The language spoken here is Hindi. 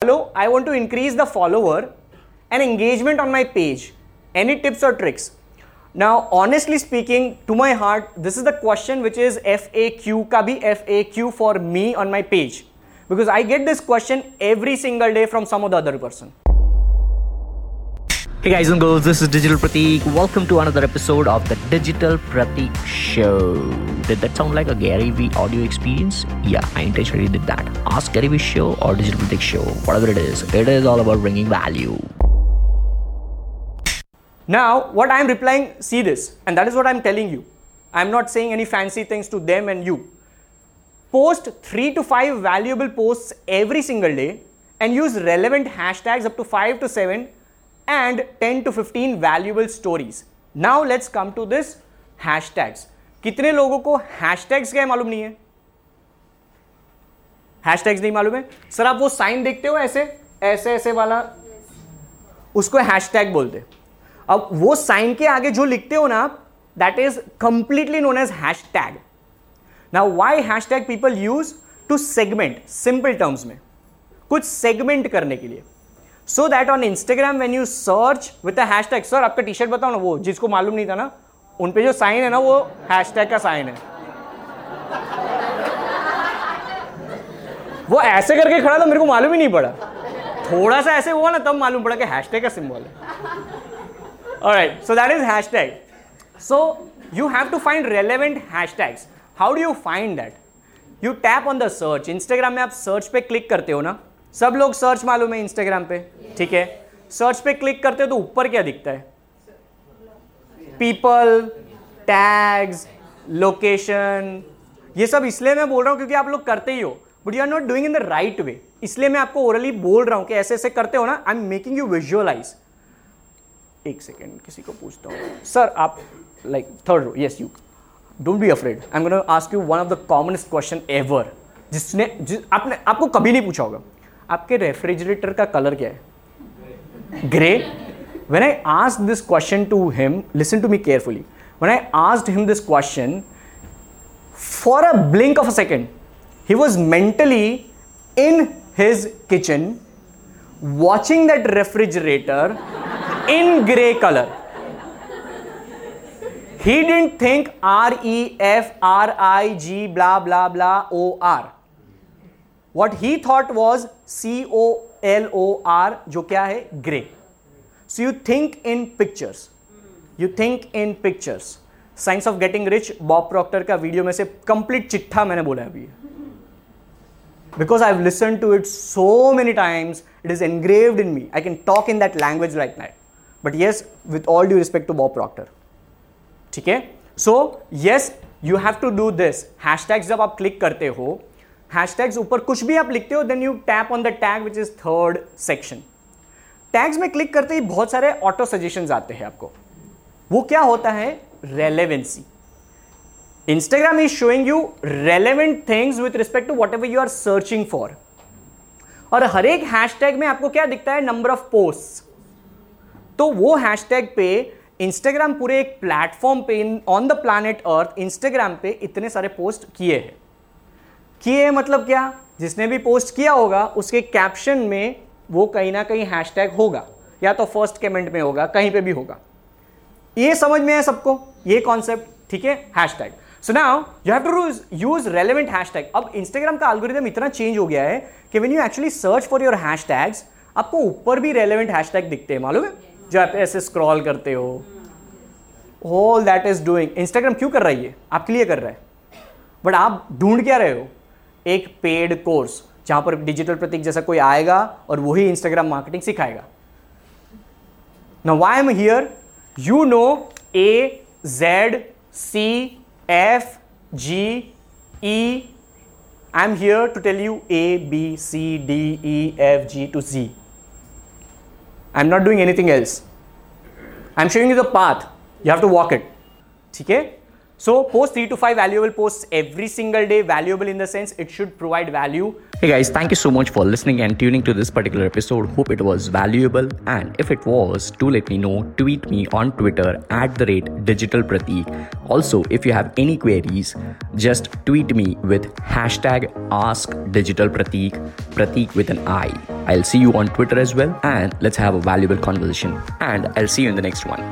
Hello, I want to increase the follower and engagement on my page. Any tips or tricks? Now, honestly speaking, to my heart, this is the question which is FAQ ka bhi FAQ for me on my page because I get this question every single day from some of the other person. Hey guys and girls, this is Digital Pratik. Welcome to another episode of the Digital Pratik Show. Did that sound like a Gary Vee audio experience? Yeah, I intentionally did that. Ask Gary Vee Show or Digital Pratik Show, whatever it is, it is all about bringing value. Now, what I am replying, see this, and that is what I am telling you. I am not saying any fancy things to them and you. Post three to five valuable posts every single day and use relevant hashtags up to five to seven and 10 to 15 valuable stories. Now let's come to this hashtags. कितने लोगों को hashtags क्या मालूम नहीं है? Hashtags नहीं मालूम है? सर, आप वो साइन देखते हो ऐसे? ऐसे ऐसे वाला? उसको हैशटैग बोलते अब वो साइन के आगे जो लिखते हो ना आप that is completely known as hashtag now why hashtag people use to segment simple terms में। कुछ सेगमेंट करने के लिए। So that on Instagram when you search with hashtag sir आपका टी शर्ट बताओ ना, वो जिसको मालूम नहीं था ना उन पे जो साइन है ना, वो हैश टैग का साइन है। वो ऐसे करके खड़ा था, मेरे को मालूम ही नहीं पड़ा। थोड़ा सा ऐसे हुआ ना, तब मालूम पड़ा कि हैश टैग का सिंबल है। So that is hashtag so you have to find find hash hashtags. How do you find that you tap on the search Instagram में आप सर्च पे क्लिक करते हो ना सब लोग सर्च मालूम है इंस्टाग्राम पे, ठीक है? सर्च पे क्लिक करते हो तो ऊपर क्या दिखता है? पीपल टैग्स लोकेशन ये सब इसलिए मैं बोल रहा हूँ क्योंकि आप लोग करते ही हो but you are not doing in the right way इसलिए मैं आपको ओरली बोल रहा हूँ कि ऐसे ऐसे करते हो ना I am making you visualize एक सेकेंड किसी को पूछता हूँ। सर आप like third row yes you don't be afraid I am ask you one of the commonest question ever जिसने, जिस, आपने, आपको कभी नहीं पूछा होगा। आपके रेफ्रिजरेटर का कलर क्या है? Grey when I ask this question to him listen to me carefully when I ask him this question for a blink of a second he was mentally in his kitchen watching that refrigerator in grey colour he didn't think R E F R I G blah blah blah or what he thought was C O L O R जो क्या है? Grey so you think in pictures you think in pictures science of getting rich Bob Proctor का वीडियो में से कंप्लीट चिट्ठा मैंने बोला अभी। Because I have listen to it so many times it is engraved in me I can talk in that language right night but yes with all due respect to Bob Proctor ठीक है? So yes you have to do this hashtag जब आप क्लिक करते हो हैशटैग्स ऊपर कुछ भी आप लिखते हो then you tap on the tag which is third section tags में क्लिक करते ही बहुत सारे ऑटो सजेशन आते हैं आपको। वो क्या होता है? Relevancy Instagram is showing you relevant things with respect to whatever you are searching for और हर एक हैशटैग में आपको क्या दिखता है? नंबर ऑफ़ पोस्ट तो वो हैशटैग पे इंस्टाग्राम पूरे एक प्लेटफॉर्म पे on the planet earth Instagram पे इतने सारे पोस्ट किए हैं। किए मतलब क्या? जिसने भी पोस्ट किया होगा, उसके कैप्शन में वो कहीं ना कहीं हैशटैग होगा, या तो फ़र्स्ट कमेंट में होगा, कहीं पे भी होगा। ये समझ में है सबको? ये कॉन्सेप्ट ठीक है? Hashtag so now you have to use relevant hashtag अब इंस्टाग्राम का एल्गोरिथम इतना चेंज हो गया है कि when you actually search for your hashtags आपको ऊपर भी रेलेवेंट हैशटैग दिखते हैं, मालूम है? जो आप ऐसे स्क्रॉल करते हो। All that is doing Instagram क्यों कर रही है आपके लिए कर रहा है। बट आप ढूंढ क्या रहे हो? एक पेड कोर्स जहाँ पर डिजिटल प्रतीक जैसा कोई आएगा और वही इंस्टाग्राम मार्केटिंग सिखाएगा। No why am here you know A Z C F G E I am here to tell you A B C D E F G to G I am not doing anything else I am showing you the path you have to walk it ठीक है? So post three to five valuable posts every single day. Valuable in the sense it should provide value. Hey guys, thank you so much for listening and tuning to this particular episode. Hope it was valuable. And if it was, do let me know. Tweet me on Twitter at the rate Digital Pratik. Also, if you have any queries, just tweet me with hashtag Ask Digital Pratik, Pratik with an I. I'll see you on Twitter as well, and let's have a valuable conversation. And I'll see you in the next one.